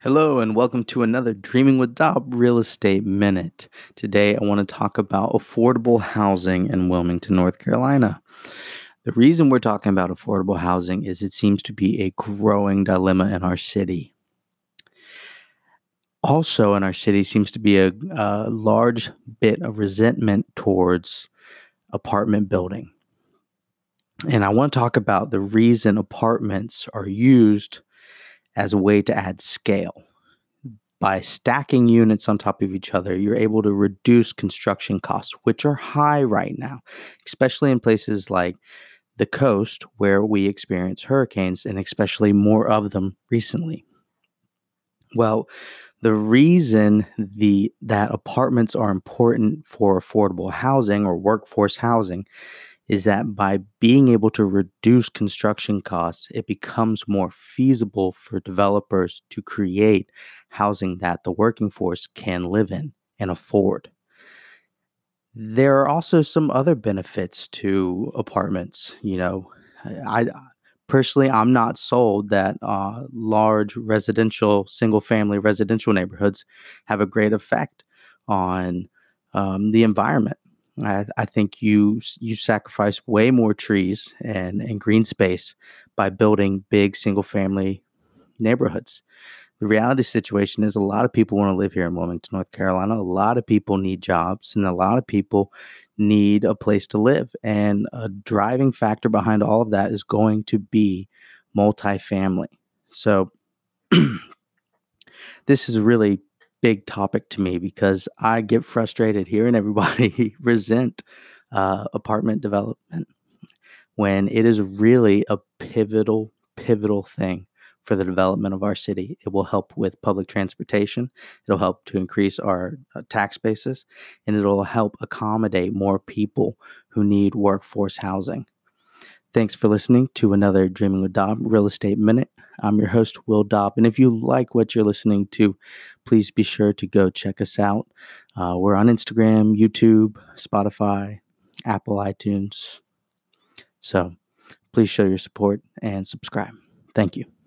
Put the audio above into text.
Hello, and welcome to another Dreaming with Daube Real Estate Minute. Today, I want to talk about affordable housing in Wilmington, North Carolina. The reason we're talking about affordable housing is it seems to be a growing dilemma in our city. Also, in our city, seems to be a, a large bit of resentment towards apartment building. And I want to talk about the reason apartments are used as a way to add scale. By stacking units on top of each other, you're able to reduce construction costs, which are high right now, especially in places like the coast where we experience hurricanes and especially more of them recently. Well, the reason the that apartments are important for affordable housing or workforce housing is that by being able to reduce construction costs, it becomes more feasible for developers to create housing that the working force can live in and afford. There are also some other benefits to apartments. You know, I personally, I'm not sold that uh, large residential, single family residential neighborhoods have a great effect on um, the environment. I, I think you you sacrifice way more trees and, and green space by building big single family neighborhoods. The reality situation is a lot of people want to live here in Wilmington, North Carolina. A lot of people need jobs, and a lot of people need a place to live. And a driving factor behind all of that is going to be multifamily. So this is really big topic to me because I get frustrated hearing everybody resent uh, apartment development when it is really a pivotal, pivotal thing for the development of our city. It will help with public transportation. It'll help to increase our uh, tax basis, and it'll help accommodate more people who need workforce housing. Thanks for listening to another Dreaming with Daube Real Estate Minute. I'm your host, Will Daube. And if you like what you're listening to, please be sure to go check us out. Uh, we're on Instagram, YouTube, Spotify, Apple iTunes. So please show your support and subscribe. Thank you.